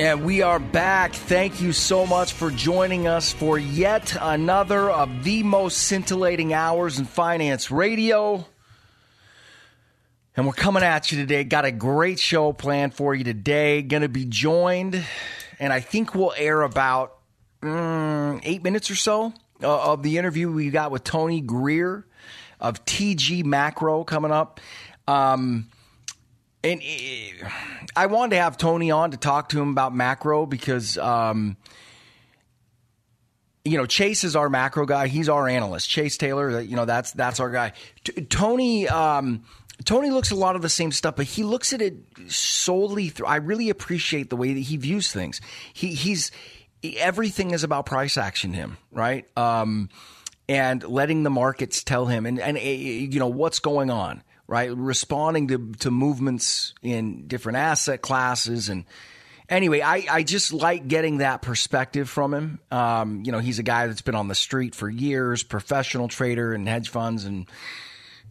And we are back. Thank you so much for joining us for yet another of the most scintillating hours in finance radio. And we're coming at you today. Got a great show planned for you today. Going to be joined, and I think we'll air about mm, eight minutes or so uh, of the interview we got with Tony Greer of TG Macro coming up. Um, and I wanted to have Tony on to talk to him about macro because, um, you know, Chase is our macro guy. He's our analyst. Chase Taylor, you know, that's that's our guy. T- Tony, um, Tony looks a lot of the same stuff, but he looks at it solely through. I really appreciate the way that he views things. He he's everything is about price action. Him right. Um, and letting the markets tell him and, and you know what's going on right? Responding to, to movements in different asset classes. And anyway, I, I just like getting that perspective from him. Um, you know, he's a guy that's been on the street for years, professional trader in hedge funds and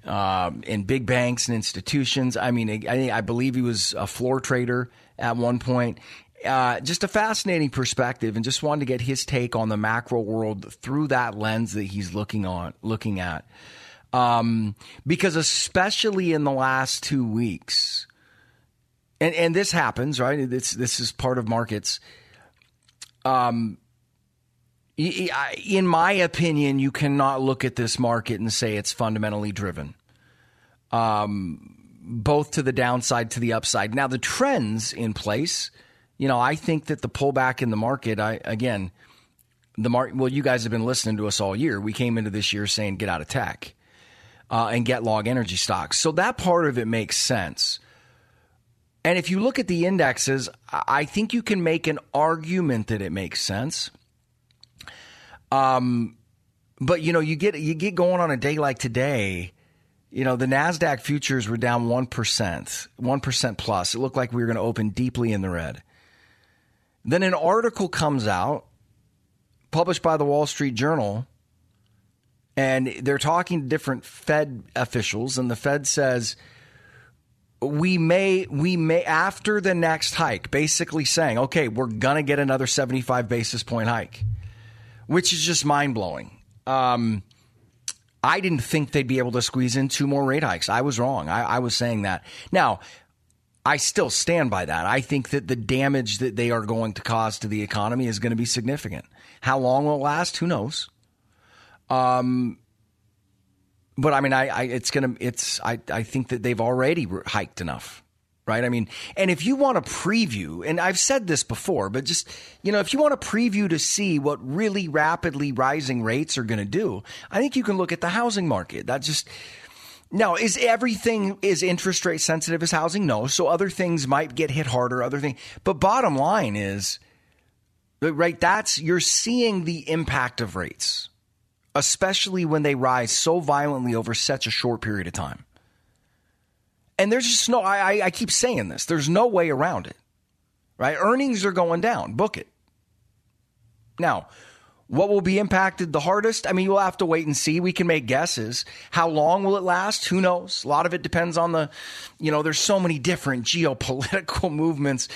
um, in big banks and institutions. I mean, I, I believe he was a floor trader at one point. Uh, just a fascinating perspective, and just wanted to get his take on the macro world through that lens that he's looking on, looking at. Um, because especially in the last two weeks, and, and this happens, right? This, this is part of markets. Um, in my opinion, you cannot look at this market and say it's fundamentally driven, um, both to the downside to the upside. Now, the trends in place, you know, I think that the pullback in the market, I again, the market. Well, you guys have been listening to us all year. We came into this year saying get out of tech uh, and get log energy stocks. So that part of it makes sense. And if you look at the indexes, I think you can make an argument that it makes sense. Um, but you know, you get you get going on a day like today. You know, the Nasdaq futures were down one percent, one percent plus. It looked like we were going to open deeply in the red. Then an article comes out, published by the Wall Street Journal, and they're talking to different Fed officials, and the Fed says we may we may after the next hike, basically saying, okay, we're gonna get another seventy five basis point hike, which is just mind blowing. Um, I didn't think they'd be able to squeeze in two more rate hikes. I was wrong. I, I was saying that. Now, I still stand by that. I think that the damage that they are going to cause to the economy is going to be significant. How long will it last? Who knows? Um, but I mean, I, I it's gonna, it's, I, I think that they've already hiked enough, right? I mean, and if you want to preview, and I've said this before, but just, you know, if you want to preview to see what really rapidly rising rates are going to do, I think you can look at the housing market. That just, now, is everything is interest rate sensitive as housing? No. So other things might get hit harder, other things. But bottom line is, right, that's, you're seeing the impact of rates especially when they rise so violently over such a short period of time. And there's just no, I, I keep saying this, there's no way around it, right? Earnings are going down, book it. Now, what will be impacted the hardest? I mean, you'll have to wait and see. We can make guesses. How long will it last? Who knows? A lot of it depends on the, you know, there's so many different geopolitical movements.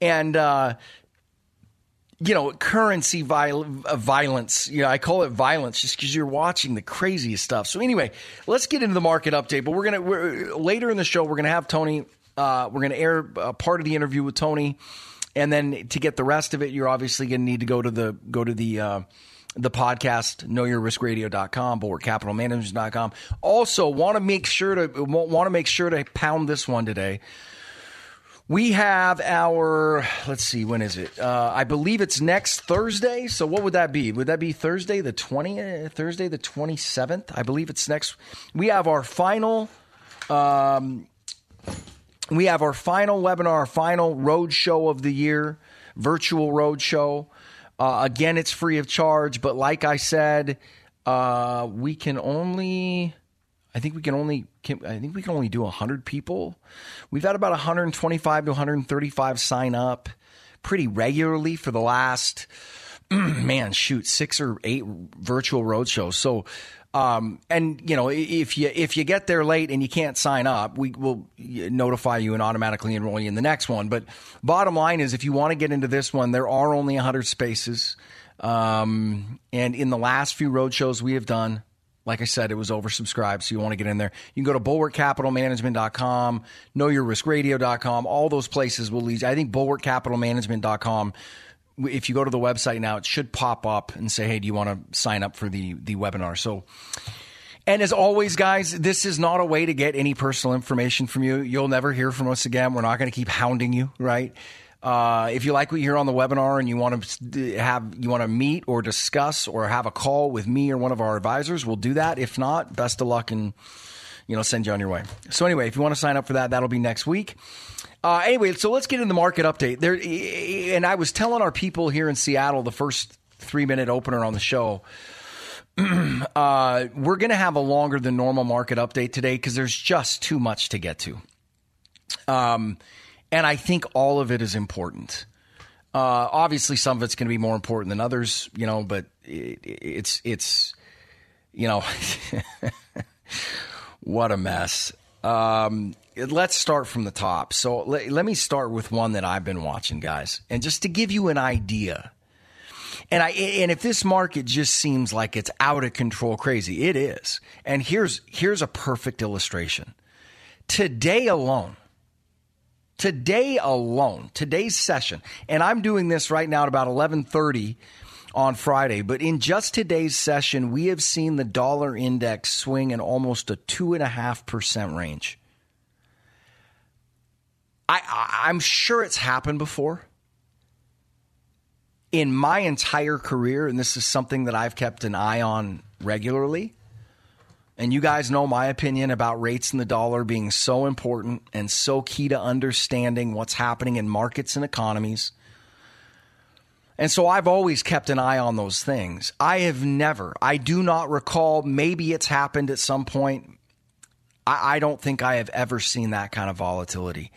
And, uh, you know, currency viol- uh, violence. You know, I call it violence just because you're watching the craziest stuff. So anyway, let's get into the market update. But we're gonna we're, later in the show we're gonna have Tony. Uh, we're gonna air a part of the interview with Tony, and then to get the rest of it, you're obviously gonna need to go to the go to the. Uh, the podcast, knowyourriskradio.com, bulwarkcapitalmanagement.com. Also, want to make sure to want to make sure to pound this one today. We have our, let's see, when is it? Uh, I believe it's next Thursday. So what would that be? Would that be Thursday the 20th, Thursday the 27th? I believe it's next. We have our final, um, we have our final webinar, our final road show of the year. virtual roadshow. Uh, again, it's free of charge, but like I said, uh, we can only. I think we can only can, I think we can only do 100 people. We've had about 125 to 135 sign up pretty regularly for the last man, shoot, six or eight virtual road shows. So um, and you know, if you if you get there late and you can't sign up, we will notify you and automatically enroll you in the next one. But bottom line is, if you want to get into this one, there are only 100 spaces. Um, and in the last few road shows we have done, like I said, it was oversubscribed, so you want to get in there. You can go to bulwarkcapitalmanagement.com, knowyourriskradio.com. All those places will lead you. I think bulwarkcapitalmanagement.com if you go to the website now, it should pop up and say, "Hey, do you want to sign up for the the webinar?" So, and as always, guys, this is not a way to get any personal information from you. You'll never hear from us again. We're not going to keep hounding you, right? Uh, if you like what you hear on the webinar and you want to have you want to meet or discuss or have a call with me or one of our advisors, we'll do that. If not, best of luck and you know send you on your way. So anyway, if you want to sign up for that, that'll be next week. Uh, anyway, so let's get into the market update. There, and I was telling our people here in Seattle the first three minute opener on the show. uh, we're going to have a longer than normal market update today because there's just too much to get to. Um, and I think all of it is important. Uh, obviously, some of it's going to be more important than others, you know, but it, it's it's you know what a mess. Um, let's start from the top. So let, let me start with one that I've been watching, guys, and just to give you an idea. And I and if this market just seems like it's out of control, crazy, it is. And here's here's a perfect illustration. Today alone, today alone, today's session, and I'm doing this right now at about 11:30 on Friday. But in just today's session, we have seen the dollar index swing in almost a two and a half percent range. I, I'm sure it's happened before. In my entire career, and this is something that I've kept an eye on regularly, and you guys know my opinion about rates and the dollar being so important and so key to understanding what's happening in markets and economies. And so I've always kept an eye on those things. I have never, I do not recall, maybe it's happened at some point. I, I don't think I have ever seen that kind of volatility.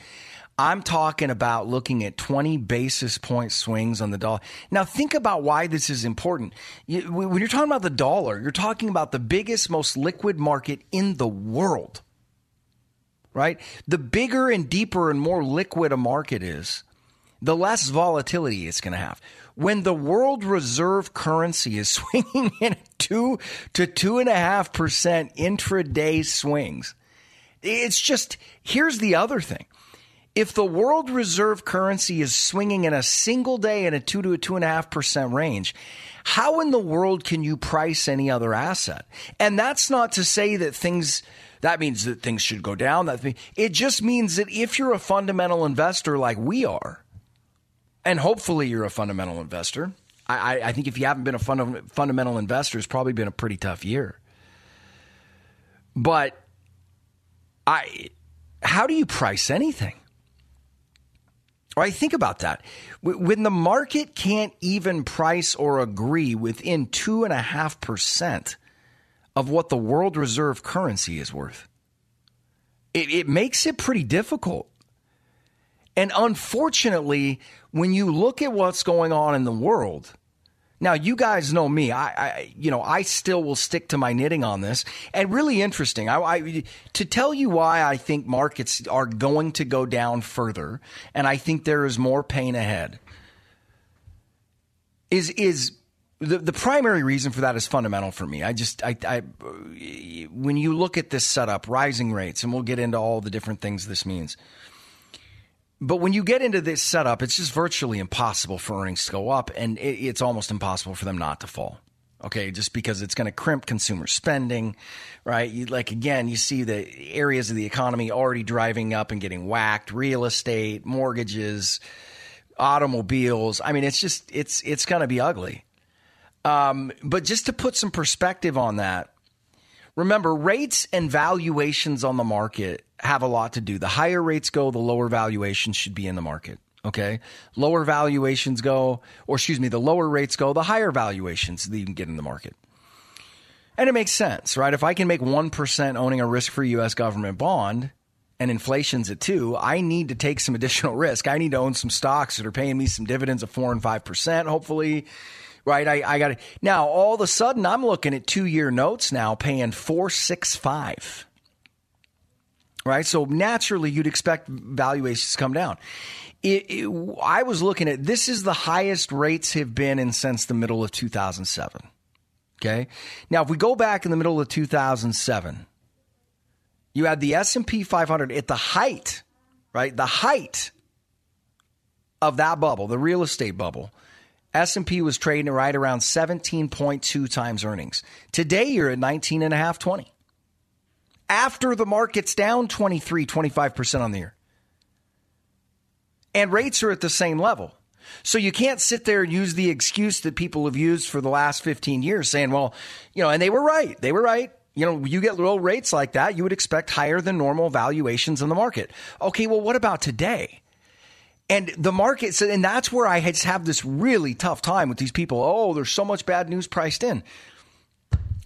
I'm talking about looking at 20 basis point swings on the dollar. Now, think about why this is important. When you're talking about the dollar, you're talking about the biggest, most liquid market in the world, right? The bigger and deeper and more liquid a market is, the less volatility it's going to have. When the world reserve currency is swinging in two to two and a half percent intraday swings, it's just here's the other thing if the world reserve currency is swinging in a single day in a two to a two and a half percent range, how in the world can you price any other asset? And that's not to say that things that means that things should go down. That it just means that if you're a fundamental investor like we are, and hopefully you're a fundamental investor, I, I think if you haven't been a fund, fundamental investor, it's probably been a pretty tough year. But I, how do you price anything? Right? Think about that. When the market can't even price or agree within two and a half percent of what the world reserve currency is worth, it, it makes it pretty difficult. And unfortunately, when you look at what's going on in the world, now, you guys know me. I, I, you know, I still will stick to my knitting on this. And really interesting. I, I, to tell you why I think markets are going to go down further, and I think there is more pain ahead. Is is the the primary reason for that is fundamental for me. I just I, I when you look at this setup, rising rates, and we'll get into all the different things this means. But when you get into this setup, it's just virtually impossible for earnings to go up, and it's almost impossible for them not to fall. Okay, just because it's going to crimp consumer spending, right? You, like again, you see the areas of the economy already driving up and getting whacked: real estate, mortgages, automobiles. I mean, it's just it's it's going to be ugly. Um, but just to put some perspective on that, remember rates and valuations on the market have a lot to do. The higher rates go, the lower valuations should be in the market. Okay. Lower valuations go, or excuse me, the lower rates go, the higher valuations that you can get in the market. And it makes sense, right? If I can make 1% owning a risk free US government bond and inflation's at two, I need to take some additional risk. I need to own some stocks that are paying me some dividends of four and 5%, hopefully. Right. I, I got it. Now, all of a sudden, I'm looking at two year notes now paying 465 right? So naturally, you'd expect valuations to come down. It, it, I was looking at this is the highest rates have been in since the middle of 2007. Okay. Now, if we go back in the middle of 2007, you had the S&P 500 at the height, right? The height of that bubble, the real estate bubble. S&P was trading right around 17.2 times earnings. Today you're at 19 and a half, 20. After the market's down 23, 25% on the year. And rates are at the same level. So you can't sit there and use the excuse that people have used for the last 15 years saying, well, you know, and they were right. They were right. You know, you get low rates like that, you would expect higher than normal valuations in the market. Okay, well, what about today? And the market, and that's where I had have this really tough time with these people. Oh, there's so much bad news priced in.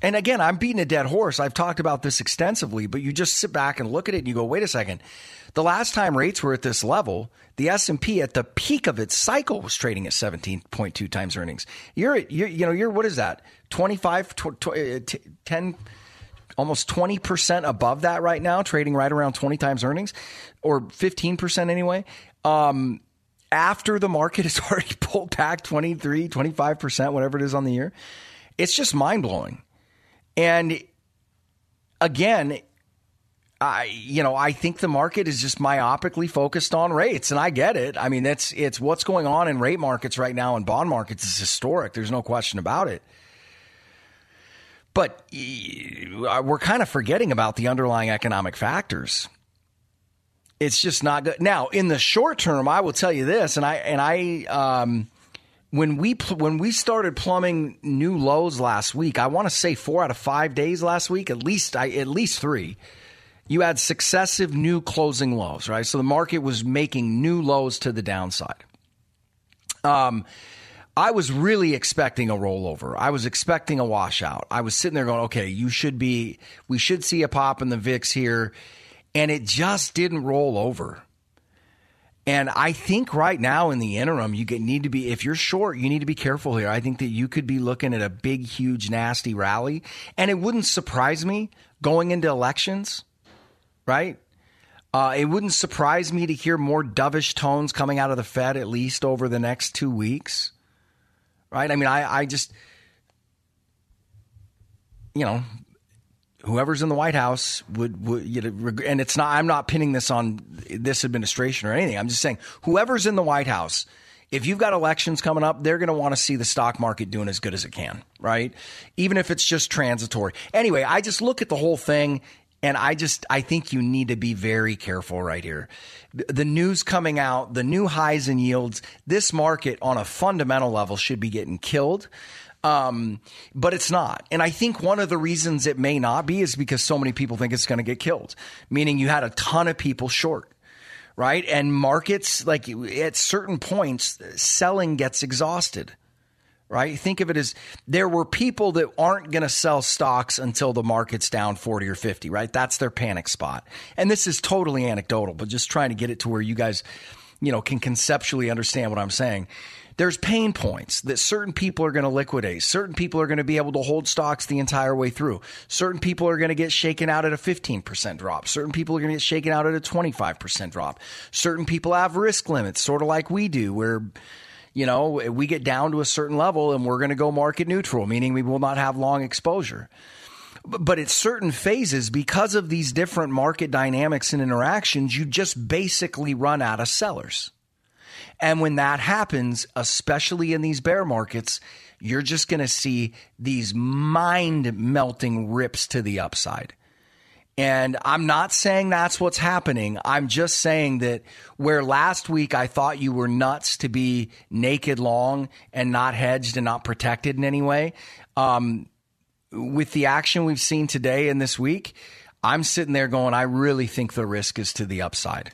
And again, I'm beating a dead horse. I've talked about this extensively, but you just sit back and look at it and you go, wait a second. The last time rates were at this level, the S&P at the peak of its cycle was trading at 17.2 times earnings. You're you're, you know, you're, what is that? 25, tw- tw- uh, 10, almost 20% above that right now, trading right around 20 times earnings or 15% anyway. Um, after the market has already pulled back 23, 25%, whatever it is on the year. It's just mind blowing. And again, I you know I think the market is just myopically focused on rates, and I get it. I mean, that's it's what's going on in rate markets right now and bond markets is historic. There's no question about it. But we're kind of forgetting about the underlying economic factors. It's just not good. Now, in the short term, I will tell you this, and I and I um, when we when we started plumbing new lows last week, I want to say four out of five days last week, at least I at least three you had successive new closing lows, right? So the market was making new lows to the downside. Um, I was really expecting a rollover. I was expecting a washout. I was sitting there going, okay, you should be, we should see a pop in the VIX here. And it just didn't roll over. And I think right now in the interim, you need to be, if you're short, you need to be careful here. I think that you could be looking at a big, huge, nasty rally. And it wouldn't surprise me going into elections right? Uh, it wouldn't surprise me to hear more dovish tones coming out of the Fed at least over the next two weeks, right? I mean, I, I just, you know, whoever's in the White House would, would you know, and it's not, I'm not pinning this on this administration or anything. I'm just saying whoever's in the White House, if you've got elections coming up, they're going to want to see the stock market doing as good as it can, right? Even if it's just transitory. Anyway, I just look at the whole thing and I just, I think you need to be very careful right here. The news coming out, the new highs and yields, this market on a fundamental level should be getting killed. Um, but it's not. And I think one of the reasons it may not be is because so many people think it's going to get killed, meaning you had a ton of people short right? And markets, like at certain points, selling gets exhausted right? Think of it as there were people that aren't going to sell stocks until the market's down 40 or 50, right? That's their panic spot. And this is totally anecdotal, but just trying to get it to where you guys, you know, can conceptually understand what I'm saying. There's pain points that certain people are going to liquidate. Certain people are going to be able to hold stocks the entire way through. Certain people are going to get shaken out at a 15% drop. Certain people are going to get shaken out at a 25% drop. Certain people have risk limits, sort of like we do, where you know, we get down to a certain level and we're going to go market neutral, meaning we will not have long exposure. But at certain phases, because of these different market dynamics and interactions, you just basically run out of sellers. And when that happens, especially in these bear markets, you're just going to see these mind melting rips to the upside. And I'm not saying that's what's happening. I'm just saying that where last week I thought you were nuts to be naked long and not hedged and not protected in any way, um, with the action we've seen today and this week, I'm sitting there going, I really think the risk is to the upside.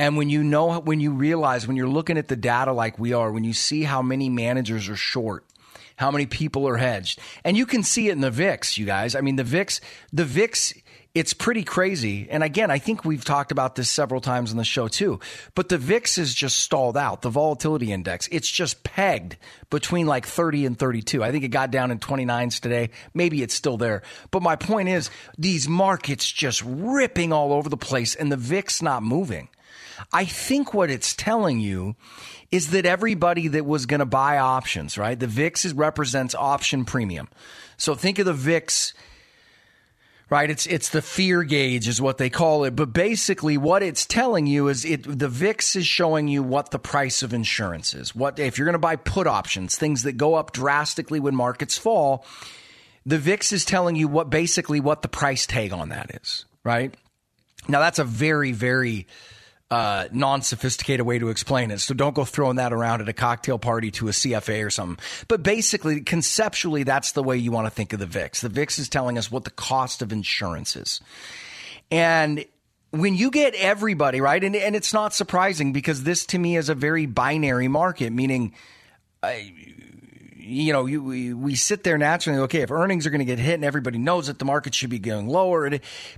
And when you know, when you realize, when you're looking at the data like we are, when you see how many managers are short, how many people are hedged, and you can see it in the VIX, you guys. I mean, the VIX, the VIX it's pretty crazy. And again, I think we've talked about this several times on the show too. But the VIX is just stalled out. The volatility index, it's just pegged between like 30 and 32. I think it got down in 29s today. Maybe it's still there. But my point is, these markets just ripping all over the place and the VIX not moving. I think what it's telling you is that everybody that was going to buy options, right? The VIX is, represents option premium. So think of the VIX right? It's it's the fear gauge is what they call it. But basically, what it's telling you is it the VIX is showing you what the price of insurance is. What if you're going to buy put options, things that go up drastically when markets fall. The VIX is telling you what basically what the price tag on that is, right? Now that's a very very uh, non sophisticated way to explain it. So don't go throwing that around at a cocktail party to a CFA or something. But basically, conceptually, that's the way you want to think of the VIX. The VIX is telling us what the cost of insurance is. And when you get everybody, right, and, and it's not surprising because this to me is a very binary market, meaning. Uh, you know, you, we, we sit there naturally. Okay, if earnings are going to get hit and everybody knows that the market should be going lower,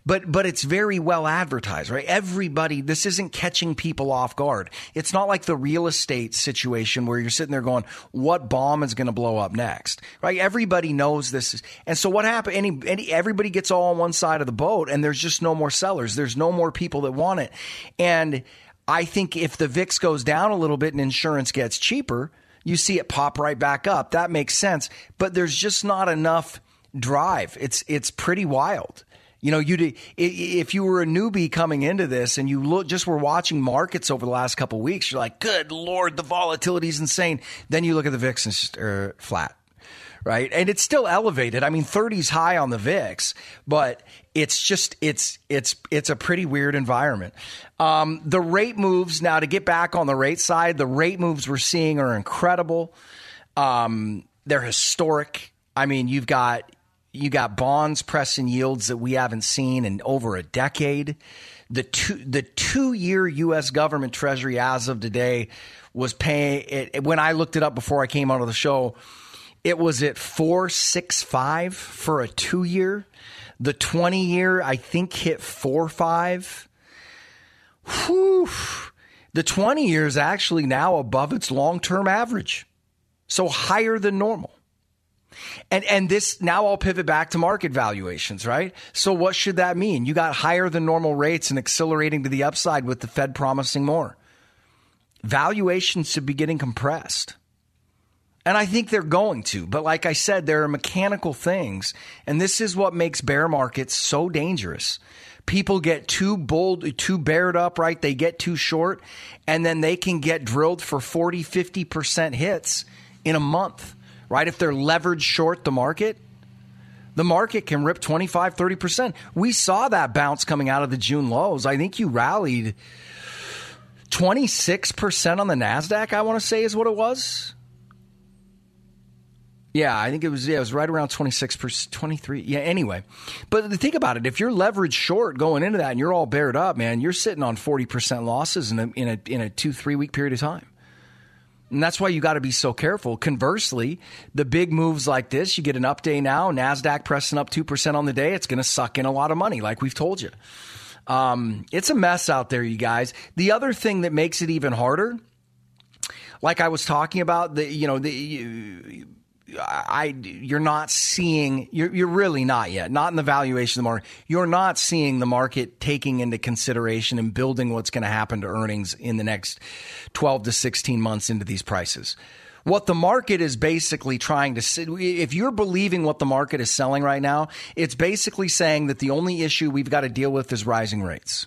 but but it's very well advertised, right? Everybody, this isn't catching people off guard. It's not like the real estate situation where you're sitting there going, "What bomb is going to blow up next?" Right? Everybody knows this, is, and so what happened? Any, any everybody gets all on one side of the boat, and there's just no more sellers. There's no more people that want it, and I think if the VIX goes down a little bit and insurance gets cheaper you see it pop right back up. That makes sense, but there's just not enough drive. It's it's pretty wild. You know, you if you were a newbie coming into this and you look just were watching markets over the last couple weeks, you're like, "Good lord, the volatility is insane." Then you look at the VIX and it's just, uh, flat right? And it's still elevated. I mean, 30's high on the VIX, but it's just it's it's it's a pretty weird environment. Um, the rate moves now to get back on the rate side. The rate moves we're seeing are incredible. Um, they're historic. I mean, you've got you got bonds pressing yields that we haven't seen in over a decade. The two the two year U.S. government Treasury as of today was paying it, when I looked it up before I came onto the show it was at 465 for a two year. The 20 year, I think, hit 45. Whew. The 20 year is actually now above its long term average. So higher than normal. And and this now I'll pivot back to market valuations, right? So what should that mean? You got higher than normal rates and accelerating to the upside with the Fed promising more. Valuations should be getting compressed. And I think they're going to. But like I said, there are mechanical things. And this is what makes bear markets so dangerous. People get too bold, too bared up, right? They get too short, and then they can get drilled for 40, 50% hits in a month, right? If they're leveraged short the market, the market can rip 25, 30%. We saw that bounce coming out of the June lows. I think you rallied 26% on the NASDAQ, I want to say is what it was. Yeah, I think it was yeah, it was right around 26 percent, 23. Yeah, anyway. But think about it, if you're leveraged short going into that and you're all bared up, man, you're sitting on 40% losses in a in a in a 2-3 week period of time. And that's why you got to be so careful. Conversely, the big moves like this, you get an up day now, Nasdaq pressing up 2% on the day, it's going to suck in a lot of money like we've told you. Um, it's a mess out there, you guys. The other thing that makes it even harder, like I was talking about, the you know the you, I you're not seeing you're you're really not yet. Not in the valuation of the market. You're not seeing the market taking into consideration and building what's going to happen to earnings in the next 12 to 16 months into these prices. What the market is basically trying to say if you're believing what the market is selling right now it's basically saying that the only issue we've got to deal with is rising rates.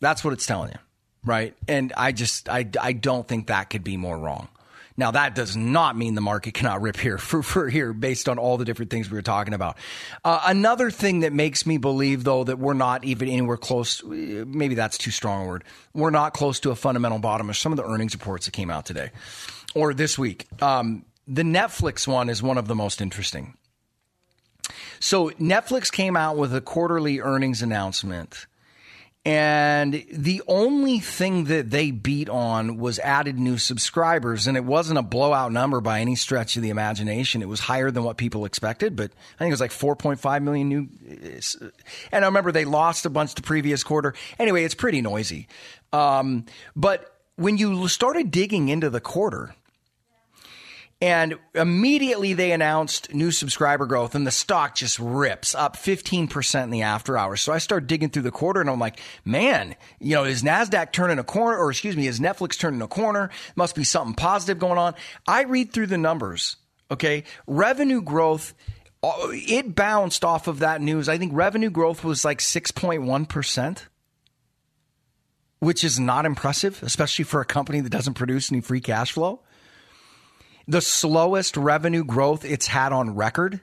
That's what it's telling you right? And i just i, I don't think that could be more wrong now, that does not mean the market cannot rip here for, for here based on all the different things we were talking about. Uh, another thing that makes me believe, though, that we're not even anywhere close, maybe that's too strong a word, we're not close to a fundamental bottom are some of the earnings reports that came out today or this week. Um, the Netflix one is one of the most interesting. So Netflix came out with a quarterly earnings announcement And the only thing that they beat on was added new subscribers. And it wasn't a blowout number by any stretch of the imagination. It was higher than what people expected, but I think it was like 4.5 million new. And I remember they lost a bunch the previous quarter. Anyway, it's pretty noisy. Um, but when you started digging into the quarter, and immediately they announced new subscriber growth and the stock just rips up 15% in the after hours. So I start digging through the quarter and I'm like, man, you know, is NASDAQ turning a corner or excuse me, is Netflix turning a corner? Must be something positive going on. I read through the numbers. Okay. Revenue growth, uh, it bounced off of that news. I think revenue growth was like 6.1%. Which is not impressive, especially for a company that doesn't produce any free cash flow the slowest revenue growth it's had on record.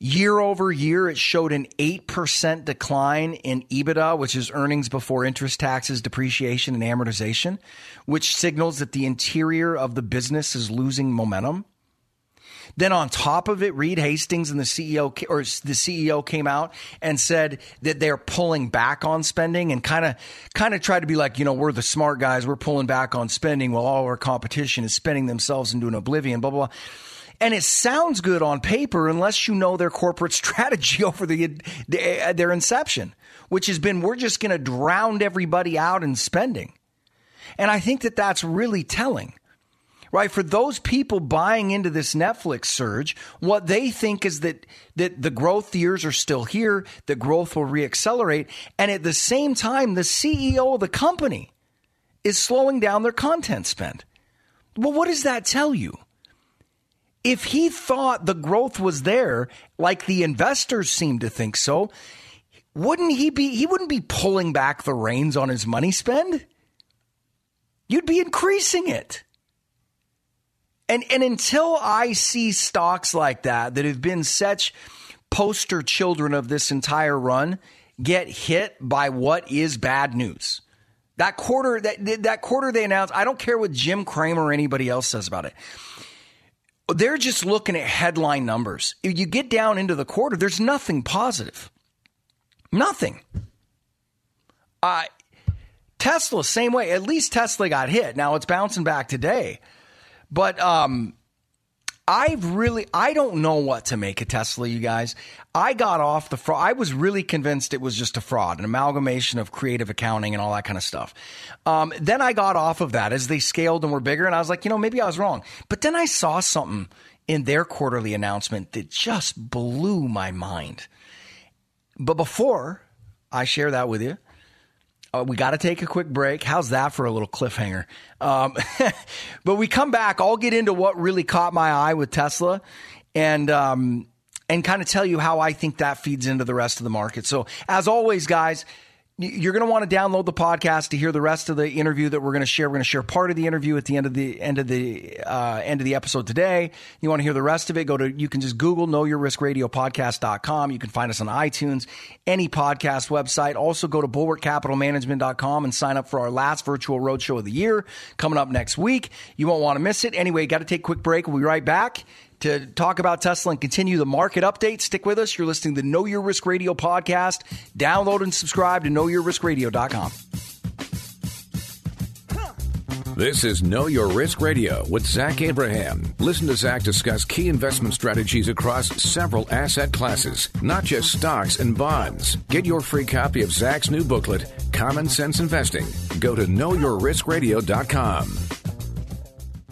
Year over year, it showed an 8% decline in EBITDA, which is earnings before interest, taxes, depreciation, and amortization, which signals that the interior of the business is losing momentum. Then on top of it, Reed Hastings and the CEO or the CEO came out and said that they're pulling back on spending and kind of kind of tried to be like, you know, we're the smart guys, we're pulling back on spending while all our competition is spending themselves into an oblivion, blah blah. blah. And it sounds good on paper unless you know their corporate strategy over the, the uh, their inception, which has been we're just going to drown everybody out in spending. And I think that that's really telling right? For those people buying into this Netflix surge, what they think is that that the growth years are still here, the growth will reaccelerate, and at the same time, the CEO of the company is slowing down their content spend. Well, what does that tell you? If he thought the growth was there, like the investors seem to think so, wouldn't he be he wouldn't be pulling back the reins on his money spend? You'd be increasing it. And and until I see stocks like that that have been such poster children of this entire run get hit by what is bad news. That quarter that that quarter they announced, I don't care what Jim Cramer or anybody else says about it. They're just looking at headline numbers. If you get down into the quarter, there's nothing positive. Nothing. Uh, Tesla, same way. At least Tesla got hit. Now it's bouncing back today. But um, I've really, I don't know what to make of Tesla, you guys. I got off the fraud. I was really convinced it was just a fraud, an amalgamation of creative accounting and all that kind of stuff. Um, then I got off of that as they scaled and were bigger, and I was like, you know, maybe I was wrong. But then I saw something in their quarterly announcement that just blew my mind. But before I share that with you, uh, we got to take a quick break. How's that for a little cliffhanger? Um, but we come back. I'll get into what really caught my eye with Tesla, and um, and kind of tell you how I think that feeds into the rest of the market. So as always, guys. You're going to want to download the podcast to hear the rest of the interview that we're going to share. We're going to share part of the interview at the end of the end of the uh, end of the episode today. You want to hear the rest of it? Go to you can just Google Know Your Risk Radio Podcast.com. You can find us on iTunes, any podcast website. Also go to bulwarkcapitalmanagement.com and sign up for our last virtual roadshow of the year coming up next week. You won't want to miss it. Anyway, got to take a quick break. We'll be right back to talk about Tesla and continue the market update. Stick with us. You're listening to the Know Your Risk Radio podcast. Download and subscribe to knowyourriskradio.com. This is Know Your Risk Radio with Zach Abraham. Listen to Zach discuss key investment strategies across several asset classes, not just stocks and bonds. Get your free copy of Zach's new booklet, Common Sense Investing. Go to knowyourriskradio.com.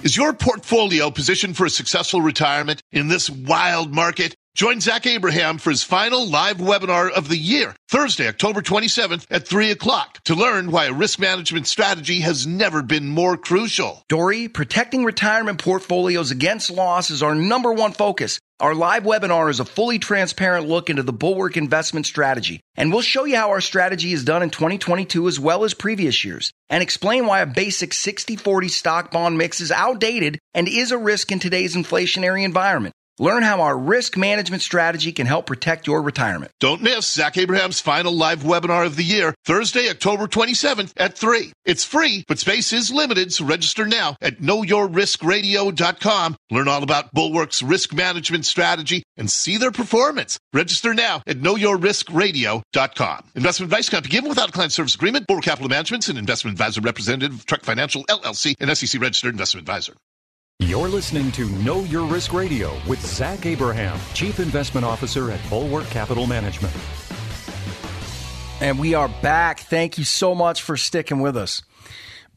Is your portfolio positioned for a successful retirement in this wild market? Join Zach Abraham for his final live webinar of the year, Thursday, October 27th at 3 o'clock, to learn why a risk management strategy has never been more crucial. Dory, protecting retirement portfolios against loss is our number one focus. Our live webinar is a fully transparent look into the Bulwark investment strategy, and we'll show you how our strategy is done in 2022 as well as previous years, and explain why a basic 60 40 stock bond mix is outdated and is a risk in today's inflationary environment. Learn how our risk management strategy can help protect your retirement. Don't miss Zach Abraham's final live webinar of the year, Thursday, October 27th at 3. It's free, but space is limited, so register now at knowyourriskradio.com. Learn all about Bulwark's risk management strategy and see their performance. Register now at knowyourriskradio.com. Investment advice cannot be given without a client service agreement. Bulwark Capital Management's an investment advisor representative of Trek Financial LLC, an SEC registered investment advisor. You're listening to Know Your Risk Radio with Zach Abraham, Chief Investment Officer at Bulwark Capital Management. And we are back. Thank you so much for sticking with us.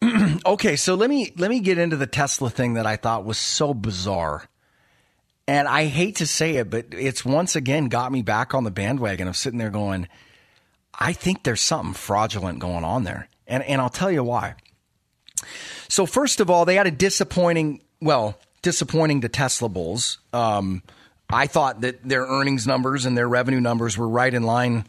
okay, so let me let me get into the Tesla thing that I thought was so bizarre. And I hate to say it, but it's once again got me back on the bandwagon of sitting there going, I think there's something fraudulent going on there. And and I'll tell you why. So first of all, they had a disappointing well, disappointing to Tesla bulls. Um, I thought that their earnings numbers and their revenue numbers were right in line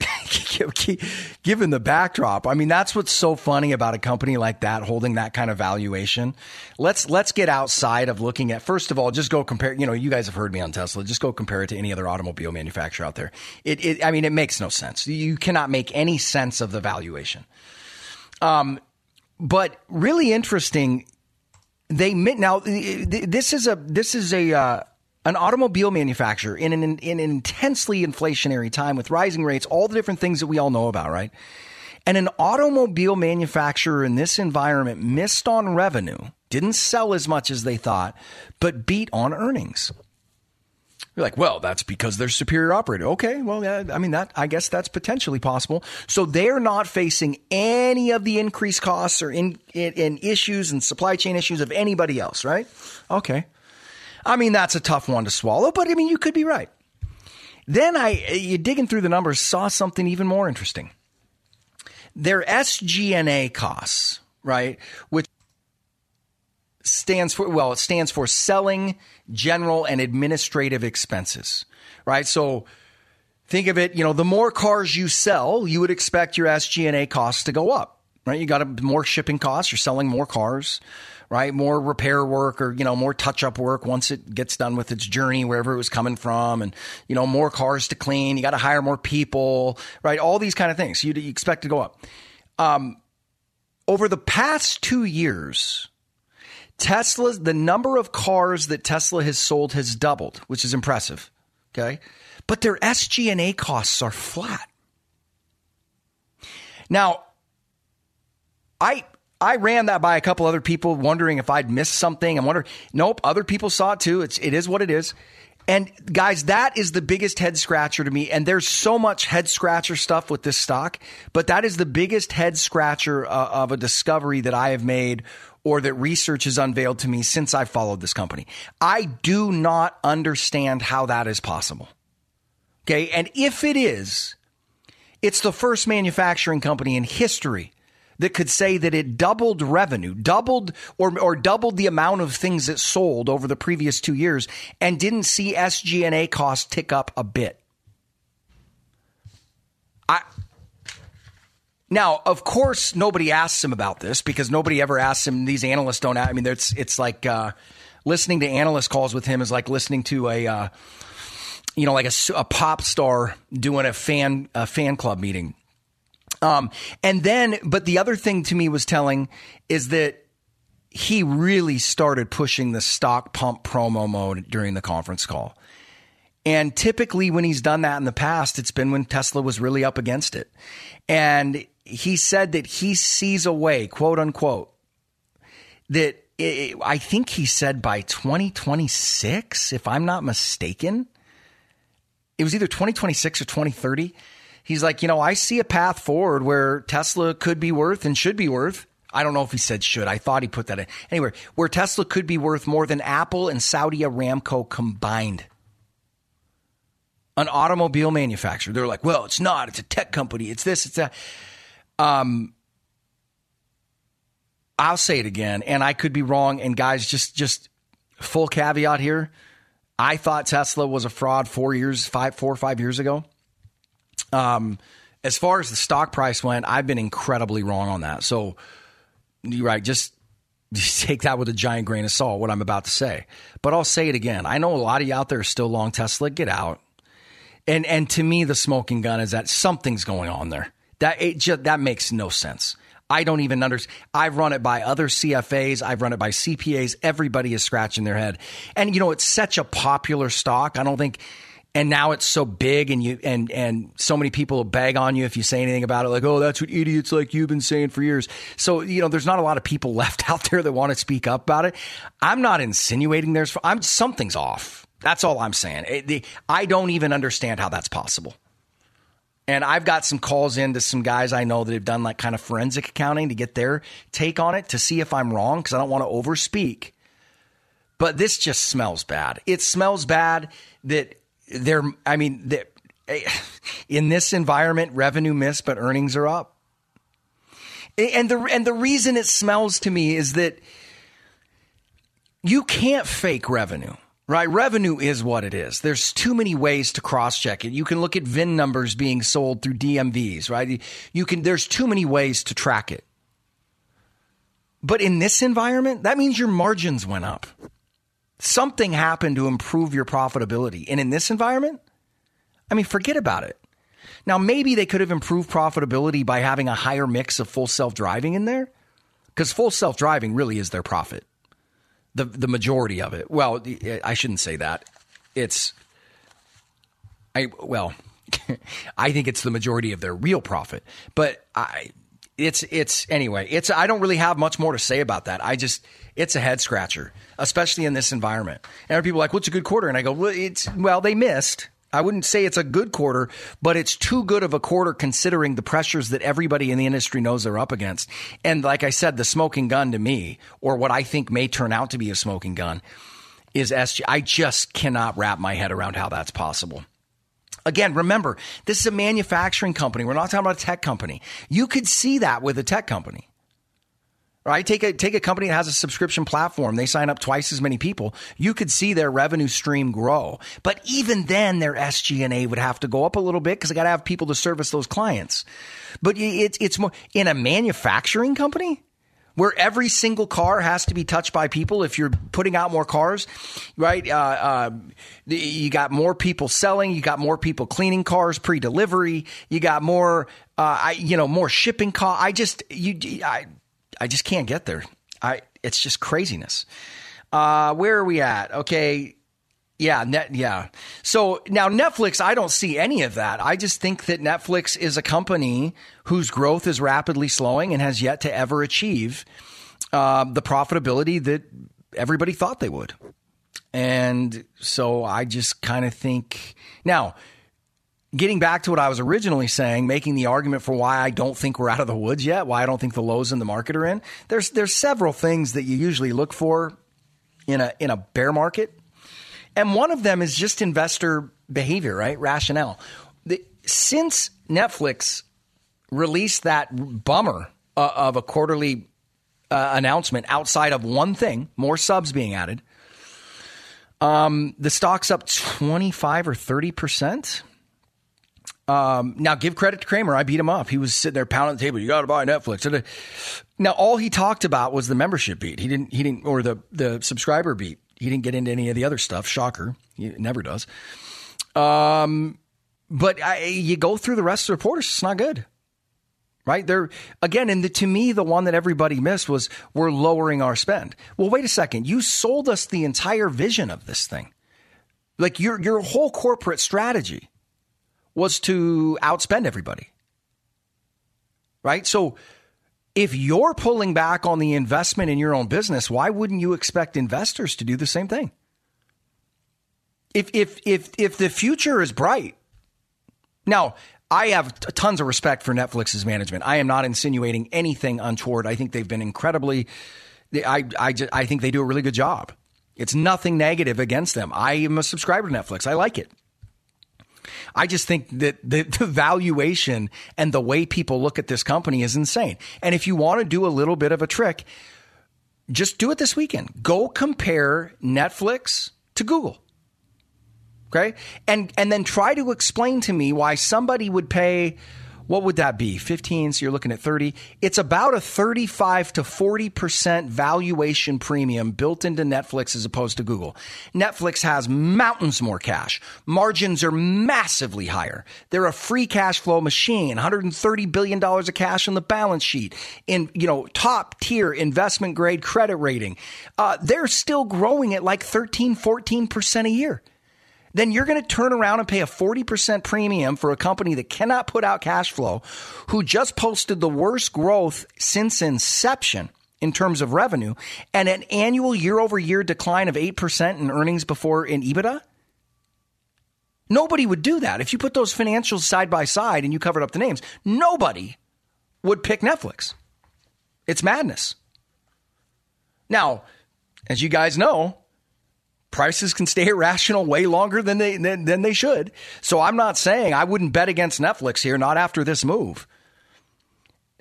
given the backdrop. I mean, that's what's so funny about a company like that holding that kind of valuation. Let's let's get outside of looking at first of all, just go compare. You know, you guys have heard me on Tesla. Just go compare it to any other automobile manufacturer out there. It, it I mean, it makes no sense. You cannot make any sense of the valuation. Um, but really interesting they now this is a this is a uh, an automobile manufacturer in an in an intensely inflationary time with rising rates, all the different things that we all know about, right? And an automobile manufacturer in this environment missed on revenue, didn't sell as much as they thought, but beat on earnings. You're like, well, that's because they're superior operator. Okay, well, yeah, I mean that. I guess that's potentially possible. So they're not facing any of the increased costs or in, in, in issues and supply chain issues of anybody else, right? Okay, I mean that's a tough one to swallow, but I mean you could be right. Then I, you digging through the numbers, saw something even more interesting. Their SG&A costs, right, which stands for well, it stands for selling, general, and administrative expenses. Right? So think of it, you know, the more cars you sell, you would expect your SG&A costs to go up. Right? You got more shipping costs, you're selling more cars, right? More repair work or, you know, more touch up work once it gets done with its journey, wherever it was coming from, and, you know, more cars to clean. You got to hire more people, right? All these kind of things you expect to go up. Um, over the past two years, Tesla's the number of cars that Tesla has sold has doubled, which is impressive. Okay. But their SG&A costs are flat. Now, I I ran that by a couple other people wondering if I'd missed something. I'm wondering, nope, other people saw it too. It's it is what it is. And guys, that is the biggest head scratcher to me. And there's so much head scratcher stuff with this stock, but that is the biggest head scratcher uh, of a discovery that I have made or that research has unveiled to me since I followed this company. I do not understand how that is possible. Okay. And if it is, it's the first manufacturing company in history that could say that it doubled revenue, doubled or, or doubled the amount of things it sold over the previous two years and didn't see SG&A costs tick up a bit. I, now, of course, nobody asks him about this because nobody ever asks him. These analysts don't. I mean, it's it's like uh, listening to analyst calls with him is like listening to a uh, you know like a, a, pop star doing a fan a fan club meeting. Um, and then, but the other thing to me was telling is that he really started pushing the stock pump promo mode during the conference call. And typically, when he's done that in the past, it's been when Tesla was really up against it. And he said that he sees a way, quote unquote, that it, I think he said by 2026, if I'm not mistaken, it was either 2026 or 2030. He's like, you know, I see a path forward where Tesla could be worth and should be worth. I don't know if he said should. I thought he put that in. Anyway, where Tesla could be worth more than Apple and Saudi Aramco combined. An automobile manufacturer. They're like, well, it's not. It's a tech company. It's this, it's that. Um, I'll say it again, and I could be wrong. And guys, just just full caveat here. I thought Tesla was a fraud four years, five, four or five years ago. Um, as far as the stock price went, I've been incredibly wrong on that. So you're right. Just take that with a giant grain of salt, what I'm about to say. But I'll say it again. I know a lot of you out there are still long Tesla. Get out. And and to me, the smoking gun is that something's going on there. That it just that makes no sense. I don't even understand. I've run it by other CFAs. I've run it by CPAs. Everybody is scratching their head. And you know, it's such a popular stock. I don't think and now it's so big and you and and so many people will bag on you if you say anything about it like oh that's what idiots like you've been saying for years so you know there's not a lot of people left out there that want to speak up about it i'm not insinuating there's i'm something's off that's all i'm saying it, the, i don't even understand how that's possible and I've got some calls in to some guys I know that have done like kind of forensic accounting to get their take on it to see if I'm wrong because I don't want to overspeak. But this just smells bad. It smells bad that there, I mean, that eh, in this environment, revenue missed, but earnings are up. And the and the reason it smells to me is that you can't fake revenue. Right, revenue is what it is. There's too many ways to cross-check it. You can look at VIN numbers being sold through DMVs, right? You can there's too many ways to track it. But in this environment, that means your margins went up. Something happened to improve your profitability. And in this environment, I mean, forget about it. Now, maybe they could have improved profitability by having a higher mix of full self driving in there, because full self driving really is their profit. The, the majority of it. Well, I shouldn't say that. It's, I, well, I think it's the majority of their real profit. But I, it's it's anyway. It's I don't really have much more to say about that. I just it's a head scratcher, especially in this environment. And people are like, "What's a good quarter?" And I go, "Well, it's well they missed." I wouldn't say it's a good quarter, but it's too good of a quarter considering the pressures that everybody in the industry knows they're up against. And like I said, the smoking gun to me, or what I think may turn out to be a smoking gun, is SG. I just cannot wrap my head around how that's possible. Again, remember, this is a manufacturing company. We're not talking about a tech company. You could see that with a tech company. Right? Take a take a company that has a subscription platform. They sign up twice as many people. You could see their revenue stream grow. But even then their SG&A would have to go up a little bit cuz they got to have people to service those clients. But it's it's more in a manufacturing company, where every single car has to be touched by people if you're putting out more cars, right? Uh, uh, you got more people selling, you got more people cleaning cars pre-delivery, you got more, uh, I, you know, more shipping cost. I just, you, I, I just can't get there. I, it's just craziness. Uh, where are we at? Okay. Yeah, net, yeah. So now Netflix, I don't see any of that. I just think that Netflix is a company whose growth is rapidly slowing and has yet to ever achieve uh, the profitability that everybody thought they would. And so I just kind of think now, getting back to what I was originally saying, making the argument for why I don't think we're out of the woods yet, why I don't think the lows in the market are in. There's there's several things that you usually look for in a in a bear market and one of them is just investor behavior, right? Rationale. The, since Netflix released that bummer uh, of a quarterly uh, announcement outside of one thing, more subs being added, um, the stock's up 25 or 30%. Um, now, give credit to Cramer. I beat him up. He was sitting there pounding the table. You got to buy Netflix. Now, all he talked about was the membership beat. He didn't. He didn't, or the the subscriber beat. He didn't get into any of the other stuff. Shocker. He never does. Um, but I, you go through the rest of the reporters, it's not good. Right? They're again, and the, to me, the one that everybody missed was we're lowering our spend. Well, wait a second. You sold us the entire vision of this thing. Like your your whole corporate strategy was to outspend everybody. Right? So if you're pulling back on the investment in your own business, why wouldn't you expect investors to do the same thing? If if if if the future is bright. Now, I have tons of respect for Netflix's management. I am not insinuating anything untoward. I think they've been incredibly I I I think they do a really good job. It's nothing negative against them. I am a subscriber to Netflix. I like it. I just think that the, the, valuation and the way people look at this company is insane. And if you want to do a little bit of a trick, just do it this weekend. Go compare Netflix to Google. Okay? And and then try to explain to me why somebody would pay what would that be? 15, so you're looking at 30. It's about a 35 to 40% valuation premium built into Netflix as opposed to Google. Netflix has mountains more cash. Margins are massively higher. They're a free cash flow machine, $130 billion of cash on the balance sheet in, you know, top tier investment grade credit rating. Uh, they're still growing at like 13, 14% a year then you're going to turn around and pay a 40% premium for a company that cannot put out cash flow, who just posted the worst growth since inception in terms of revenue and an annual year over year decline of 8% in earnings before in EBITDA? Nobody would do that. If you put those financials side by side and you covered up the names, nobody would pick Netflix. It's madness. Now, as you guys know, prices can stay irrational way longer than they than, than, they should. So I'm not saying I wouldn't bet against Netflix here, not after this move.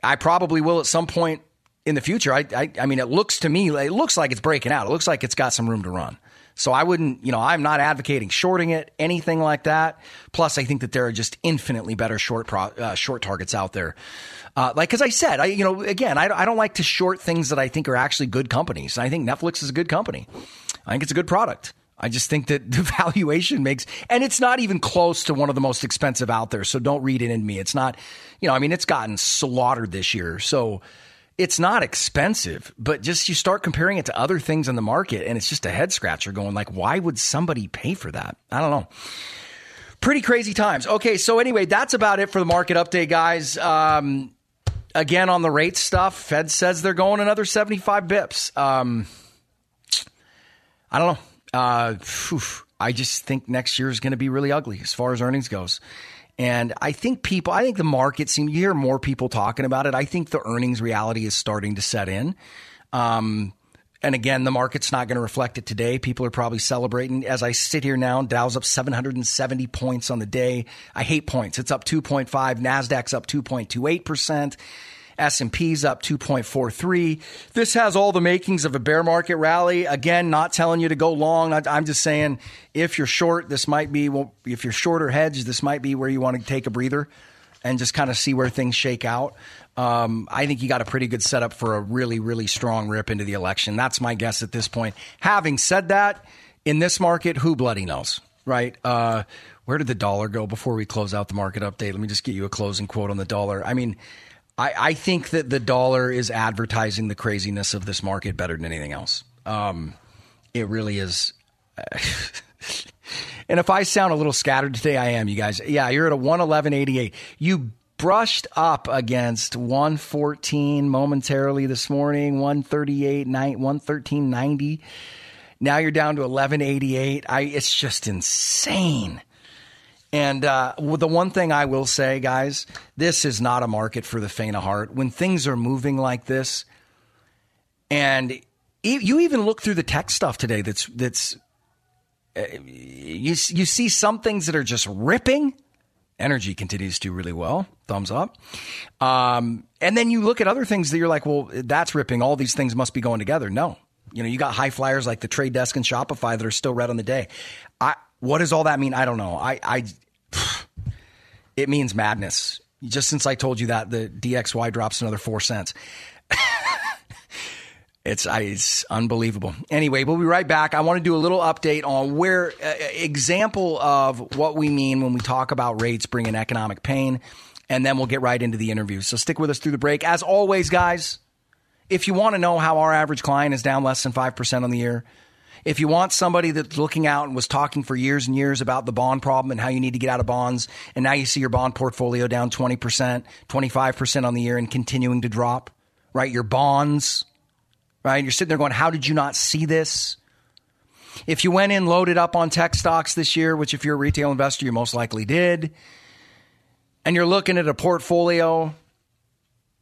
I probably will at some point in the future. I, I, I mean, it looks to me, it looks like it's breaking out. It looks like it's got some room to run. So I wouldn't, you know, I'm not advocating shorting it, anything like that. Plus, I think that there are just infinitely better short pro, uh, short targets out there. Uh, like, as I said, I, you know, again, I, I don't like to short things that I think are actually good companies. I think Netflix is a good company. I think it's a good product. I just think that the valuation makes, and it's not even close to one of the most expensive out there. So don't read it in me. It's not, you know, I mean, it's gotten slaughtered this year. So it's not expensive, but just you start comparing it to other things in the market and it's just a head scratcher going like, why would somebody pay for that? I don't know. Pretty crazy times. Okay. So anyway, that's about it for the market update, guys. Um, again, on the rate stuff, Fed says they're going another 75 bips. Um, I don't know. Uh, I just think next year is going to be really ugly as far as earnings goes. And I think people, I think the market seems, you hear more people talking about it. I think the earnings reality is starting to set in. Um, and again, the market's not going to reflect it today. People are probably celebrating. As I sit here now, Dow's up 770 points on the day. I hate points. It's up 2.5. Nasdaq's up 2.28%. S&P's up 2.43. This has all the makings of a bear market rally. Again, not telling you to go long. I'm just saying if you're short, this might be well, if you're short or hedged, this might be where you want to take a breather and just kind of see where things shake out. Um, I think you got a pretty good setup for a really, really strong rip into the election. That's my guess at this point. Having said that, in this market, who bloody knows, right? Uh, where did the dollar go before we close out the market update? Let me just get you a closing quote on the dollar. I mean, I, I think that the dollar is advertising the craziness of this market better than anything else. Um, it really is. and if I sound a little scattered today, I am, you guys. Yeah, you're at a 111.88. You brushed up against 114 momentarily this morning, 138, 113.90. Now you're down to 1188. I it's just insane. And uh, the one thing I will say, guys, this is not a market for the faint of heart. When things are moving like this, and you even look through the tech stuff today. That's that's uh, you you see some things that are just ripping. Energy continues to do really well. Thumbs up. Um, and then you look at other things that you're like, well, that's ripping. All these things must be going together. No, you know, you got high flyers like the Trade Desk and Shopify that are still red on the day. I what does all that mean? I don't know. I, I it means madness. Just since I told you that, the DXY drops another four cents. it's it's unbelievable. Anyway, we'll be right back. I want to do a little update on where uh, example of what we mean when we talk about rates bringing economic pain, and then we'll get right into the interview. So stick with us through the break. As always, guys, if you want to know how our average client is down less than five percent on the year if you want somebody that's looking out and was talking for years and years about the bond problem and how you need to get out of bonds, and now you see your bond portfolio down 20%, 25% on the year and continuing to drop, right? Your bonds, right? You're sitting there going, how did you not see this? If you went in loaded up on tech stocks this year, which if you're a retail investor, you most likely did, and you're looking at a portfolio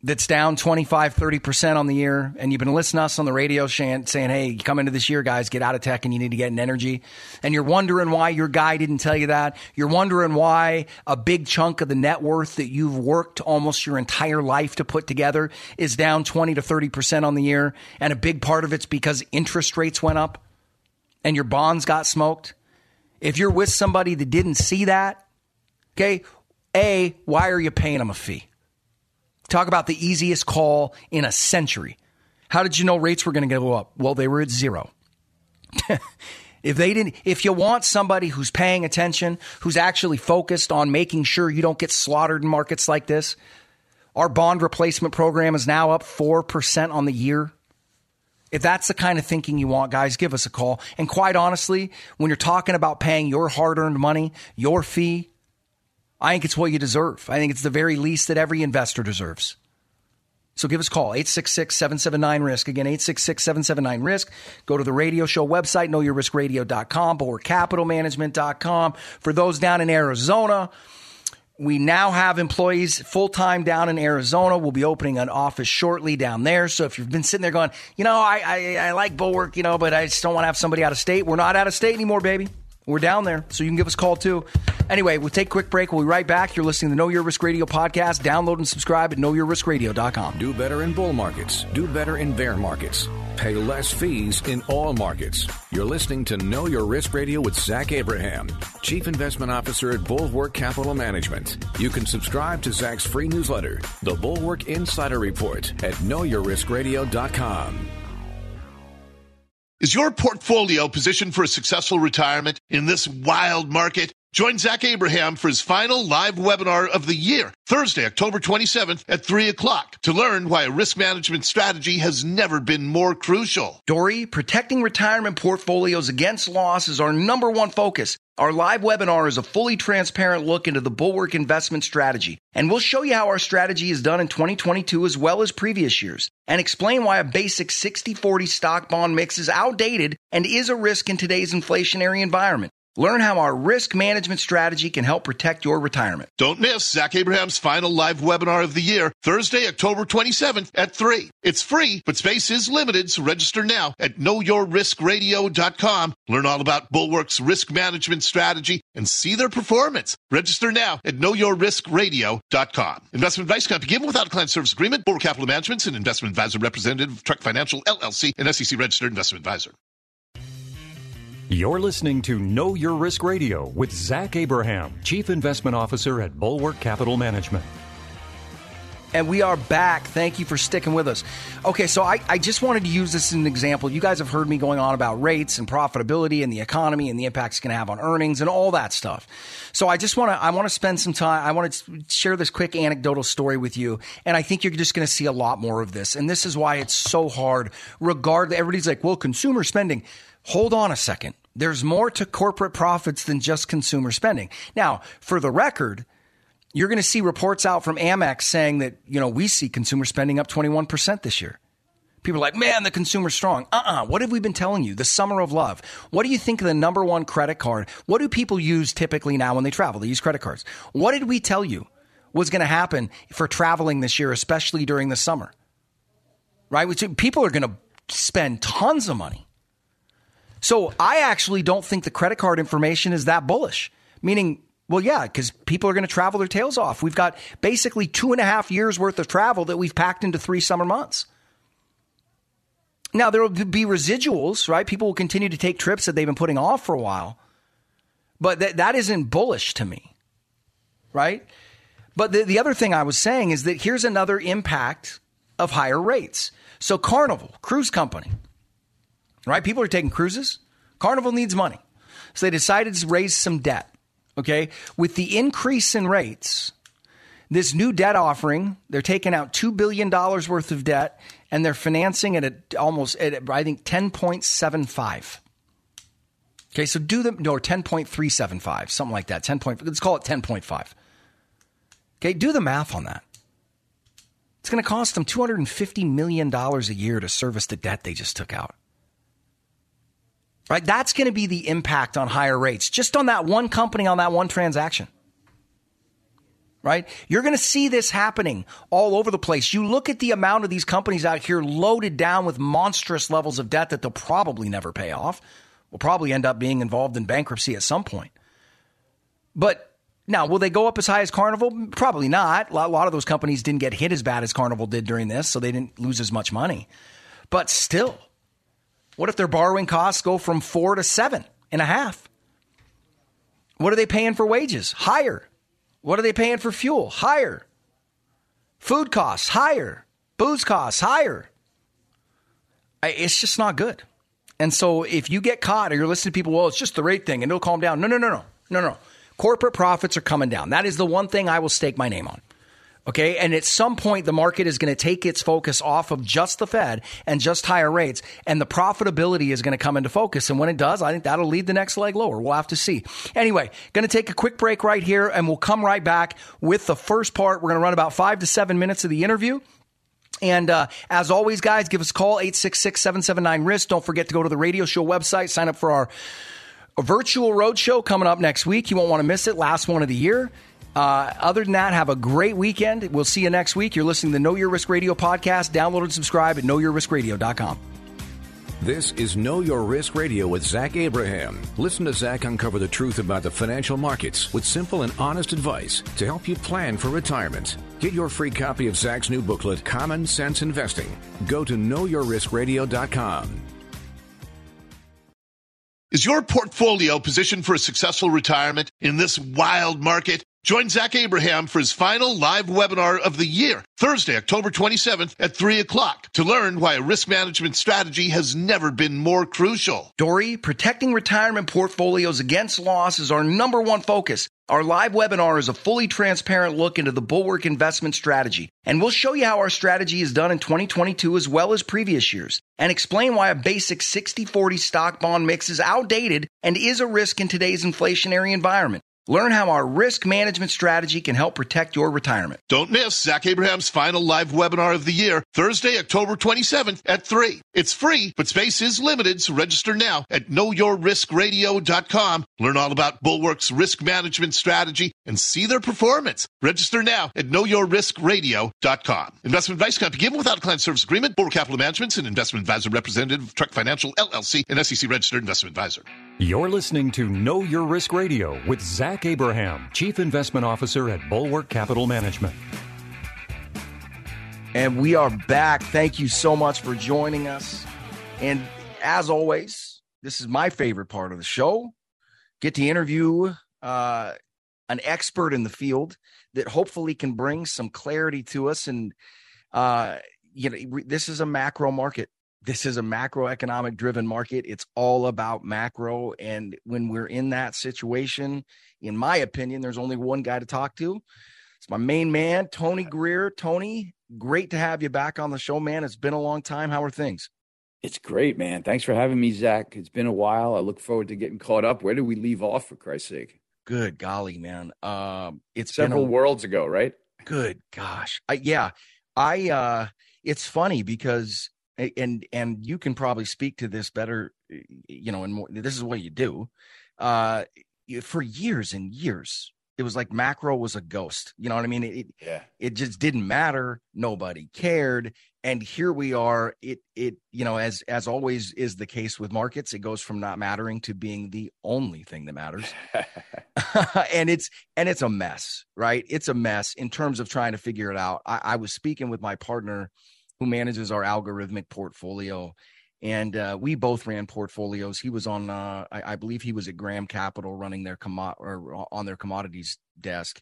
that's down 25, 30% on the year, and you've been listening to us on the radio saying, hey, come into this year, guys, get out of tech and you need to get in energy. And you're wondering why your guy didn't tell you that. You're wondering why a big chunk of the net worth that you've worked almost your entire life to put together is down 20 to 30% on the year. And a big part of it's because interest rates went up and your bonds got smoked. If you're with somebody that didn't see that, okay, A, why are you paying them a fee? Talk about the easiest call in a century. How did you know rates were going to go up? Well, they were at zero. if they didn't, if you want somebody who's paying attention, who's actually focused on making sure you don't get slaughtered in markets like this, our bond replacement program is now up 4% on the year. If that's the kind of thinking you want, guys, give us a call. And quite honestly, when you're talking about paying your hard earned money, your fee, I think it's what you deserve. I think it's the very least that every investor deserves. So give us a call, 866-779-RISK. Again, 866-779-RISK. Go to the radio show website, knowyourriskradio.com, bulwarkcapitalmanagement.com. For those down in Arizona, we now have employees full time down in Arizona. We'll be opening an office shortly down there. So if you've been sitting there going, you know, I, I, I like Bulwark, you know, but I just don't want to have somebody out of state, we're not out of state anymore, baby. We're down there, so you can give us a call too. Anyway, we'll take a quick break. We'll be right back. You're listening to Know Your Risk Radio podcast. Download and subscribe at knowyourriskradio.com. Do better in bull markets. Do better in bear markets. Pay less fees in all markets. You're listening to Know Your Risk Radio with Zach Abraham, Chief Investment Officer at Bulwark Capital Management. You can subscribe to Zach's free newsletter, The Bulwark Insider Report, at knowyourriskradio.com. Is your portfolio positioned for a successful retirement in this wild market? Join Zach Abraham for his final live webinar of the year, Thursday, October 27th at 3 o'clock, to learn why a risk management strategy has never been more crucial. Dory, protecting retirement portfolios against loss is our number one focus. Our live webinar is a fully transparent look into the Bulwark investment strategy, and we'll show you how our strategy is done in 2022 as well as previous years, and explain why a basic 60 40 stock bond mix is outdated and is a risk in today's inflationary environment. Learn how our risk management strategy can help protect your retirement. Don't miss Zach Abraham's final live webinar of the year, Thursday, October 27th at 3. It's free, but space is limited, so register now at knowyourriskradio.com. Learn all about Bulwark's risk management strategy and see their performance. Register now at knowyourriskradio.com. Investment advice cannot be given without a client service agreement. Bulwark Capital Management is an investment advisor representative of Trek Financial LLC, an SEC registered investment advisor. You're listening to Know Your Risk Radio with Zach Abraham, Chief Investment Officer at Bulwark Capital Management. And we are back. Thank you for sticking with us. Okay, so I, I just wanted to use this as an example. You guys have heard me going on about rates and profitability and the economy and the impact it's going to have on earnings and all that stuff. So I just want to I want to spend some time. I want to share this quick anecdotal story with you, and I think you're just going to see a lot more of this. And this is why it's so hard. Regardless, everybody's like, "Well, consumer spending." Hold on a second. There's more to corporate profits than just consumer spending. Now, for the record, you're going to see reports out from Amex saying that, you know, we see consumer spending up 21% this year. People are like, man, the consumer's strong. Uh uh-uh. uh What have we been telling you? The summer of love. What do you think of the number one credit card? What do people use typically now when they travel? They use credit cards. What did we tell you was going to happen for traveling this year, especially during the summer? Right? People are going to spend tons of money. So I actually don't think the credit card information is that bullish. Meaning, well, yeah, because people are going to travel their tails off. We've got basically two and a half years worth of travel that we've packed into three summer months. Now, there will be residuals, right? People will continue to take trips that they've been putting off for a while. But that, that isn't bullish to me, right? But the, the other thing I was saying is that here's another impact of higher rates. So, Carnival, cruise company, right? People are taking cruises. Carnival needs money. So they decided to raise some debt. Okay. With the increase in rates, this new debt offering, they're taking out $2 billion worth of debt and they're financing it at almost, at, I think, 10.75. Okay. So do the, no, 10.375, something like that. 10 point, let's call it 10.5. Okay. Do the math on that. It's going to cost them $250 million a year to service the debt they just took out right? That's going to be the impact on higher rates just on that one company, on that one transaction. Right? You're going to see this happening all over the place. You look at the amount of these companies out here loaded down with monstrous levels of debt that they'll probably never pay off. Will probably end up being involved in bankruptcy at some point. But now, will they go up as high as Carnival? Probably not. A lot of those companies didn't get hit as bad as Carnival did during this, so they didn't lose as much money. But still, what if their borrowing costs go from four to seven and a half? What are they paying for wages? Higher. What are they paying for fuel? Higher. Food costs higher. Booze costs higher. It's just not good. And so if you get caught or you're listening to people, well, it's just the rate thing and it'll calm down. No, no, no, no, no, no. Corporate profits are coming down. That is the one thing I will stake my name on. Okay. And at some point, the market is going to take its focus off of just the Fed and just higher rates, and the profitability is going to come into focus. And when it does, I think that'll lead the next leg lower. We'll have to see. Anyway, going to take a quick break right here, and we'll come right back with the first part. We're going to run about five to seven minutes of the interview. And uh, as always, guys, give us a call, 866 779 RISK. Don't forget to go to the radio show website, sign up for our virtual roadshow coming up next week. You won't want to miss it. Last one of the year. Uh, other than that, have a great weekend. We'll see you next week. You're listening to the Know Your Risk Radio podcast. Download and subscribe at knowyourriskradio.com. This is Know Your Risk Radio with Zach Abraham. Listen to Zach uncover the truth about the financial markets with simple and honest advice to help you plan for retirement. Get your free copy of Zach's new booklet, Common Sense Investing. Go to knowyourriskradio.com. Is your portfolio positioned for a successful retirement in this wild market? Join Zach Abraham for his final live webinar of the year, Thursday, October 27th at 3 o'clock, to learn why a risk management strategy has never been more crucial. Dory, protecting retirement portfolios against loss is our number one focus. Our live webinar is a fully transparent look into the Bulwark investment strategy, and we'll show you how our strategy is done in 2022 as well as previous years, and explain why a basic 60 40 stock bond mix is outdated and is a risk in today's inflationary environment. Learn how our risk management strategy can help protect your retirement. Don't miss Zach Abraham's final live webinar of the year, Thursday, October 27th at 3. It's free, but space is limited, so register now at knowyourriskradio.com. Learn all about Bulwark's risk management strategy and see their performance. Register now at knowyourriskradio.com. Investment advice cannot be given without a client service agreement. Bulwark Capital Management is an investment advisor representative of Trek Financial LLC, an SEC registered investment advisor. You're listening to Know Your Risk Radio with Zach Abraham, Chief Investment Officer at Bulwark Capital Management. And we are back. Thank you so much for joining us. And as always, this is my favorite part of the show. Get to interview uh, an expert in the field that hopefully can bring some clarity to us. And uh, you know, this is a macro market this is a macroeconomic driven market. It's all about macro. And when we're in that situation, in my opinion, there's only one guy to talk to. It's my main man, Tony Greer. Tony, great to have you back on the show, man. It's been a long time. How are things? It's great, man. Thanks for having me, Zach. It's been a while. I look forward to getting caught up. Where did we leave off, for Christ's sake? Good golly, man. Um, it's several a, worlds ago, right? Good gosh. I, yeah. I, uh, it's funny because and and you can probably speak to this better you know and more this is what you do. Uh for years and years it was like macro was a ghost you know what i mean? It yeah. it just didn't matter. Nobody cared. And here we are it it you know as as always is the case with markets it goes from not mattering to being the only thing that matters. And it's and it's a mess right? It's a mess in terms of trying to figure it out. I, I was speaking with my partner who manages our algorithmic portfolio. And uh, we both ran portfolios. He was on, uh, I, I, believe he was at Graham Capital running their commo- or on their commodities desk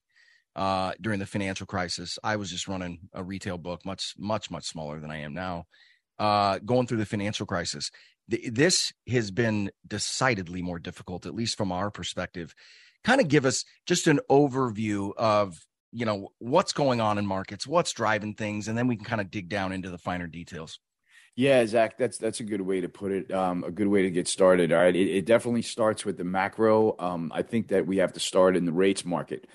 uh, during the financial crisis. I was just running a retail book, much, much, much smaller than I am now, uh, going through the financial crisis. this has been decidedly more difficult, at least from our perspective. Kind of give us just an overview of you know what's going on in markets what's driving things and then we can kind of dig down into the finer details. Yeah zach that's that's a good way to put it um, a good way to get started all right? It, it definitely starts with the macro um, i think that we have to start in the rates market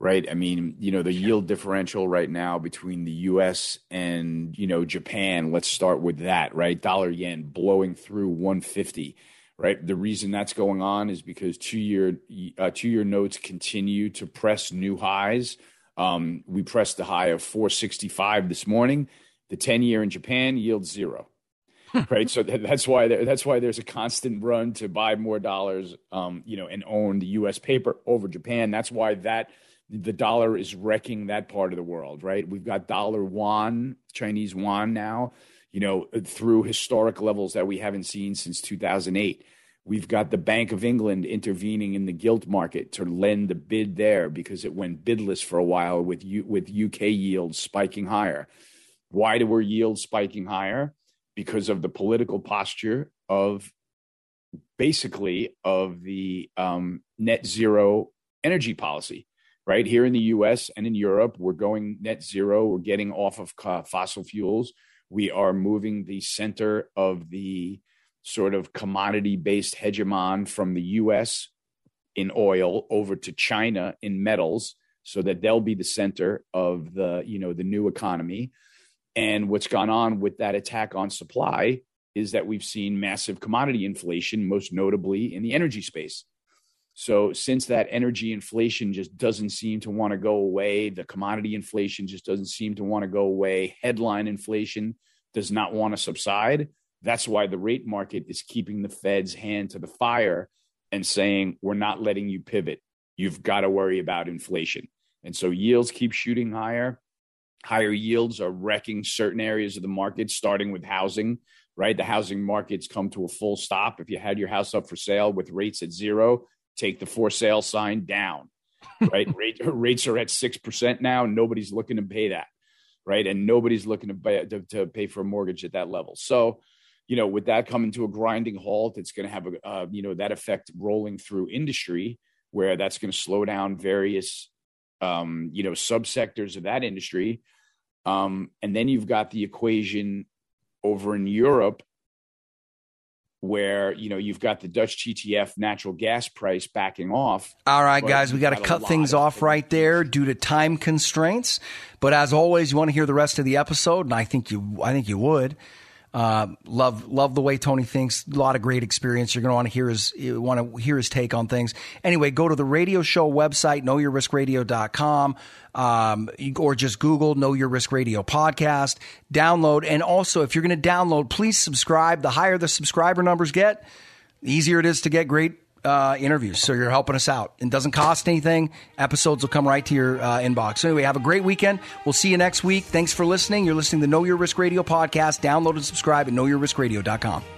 right? I mean you know the yield differential right now between the us and you know japan let's start with that right? Dollar yen blowing through 150 right? The reason that's going on is because two year uh, two year notes continue to press new highs um, we pressed the high of 465 this morning. The 10 year in Japan yields zero. right, so that, that's why there, that's why there's a constant run to buy more dollars, um, you know, and own the U.S. paper over Japan. That's why that the dollar is wrecking that part of the world. Right, we've got dollar yuan, Chinese yuan now, you know, through historic levels that we haven't seen since 2008 We've got the Bank of England intervening in the gilt market to lend a bid there because it went bidless for a while with U- with UK yields spiking higher. Why do were yields spiking higher? Because of the political posture of basically of the um, net zero energy policy. Right here in the U.S. and in Europe, we're going net zero. We're getting off of fossil fuels. We are moving the center of the sort of commodity based hegemon from the US in oil over to China in metals so that they'll be the center of the you know the new economy. And what's gone on with that attack on supply is that we've seen massive commodity inflation most notably in the energy space. So since that energy inflation just doesn't seem to want to go away the commodity inflation just doesn't seem to want to go away headline inflation does not want to subside that's why the rate market is keeping the Fed's hand to the fire and saying, we're not letting you pivot. You've got to worry about inflation. And so yields keep shooting higher. Higher yields are wrecking certain areas of the market, starting with housing, right? The housing market's come to a full stop. If you had your house up for sale with rates at zero, take the for sale sign down, right? Rate, rates are at 6% now. Nobody's looking to pay that, right? And nobody's looking to pay, to, to pay for a mortgage at that level. So, you know, with that coming to a grinding halt, it's going to have a, uh, you know, that effect rolling through industry where that's going to slow down various, um, you know, subsectors of that industry. Um, and then you've got the equation over in Europe where you know you've got the Dutch TTF natural gas price backing off. All right, guys, we got to cut things off right there due to time constraints. But as always, you want to hear the rest of the episode, and I think you, I think you would. Uh, love love the way Tony thinks. A lot of great experience. You're going to want to hear his want to hear his take on things. Anyway, go to the radio show website, knowyourriskradio.com, um, or just Google Know Your Risk Radio podcast. Download, and also if you're going to download, please subscribe. The higher the subscriber numbers get, the easier it is to get great uh, interviews. So you're helping us out. It doesn't cost anything. Episodes will come right to your uh, inbox. Anyway, have a great weekend. We'll see you next week. Thanks for listening. You're listening to Know Your Risk Radio podcast. Download and subscribe at knowyourriskradio.com.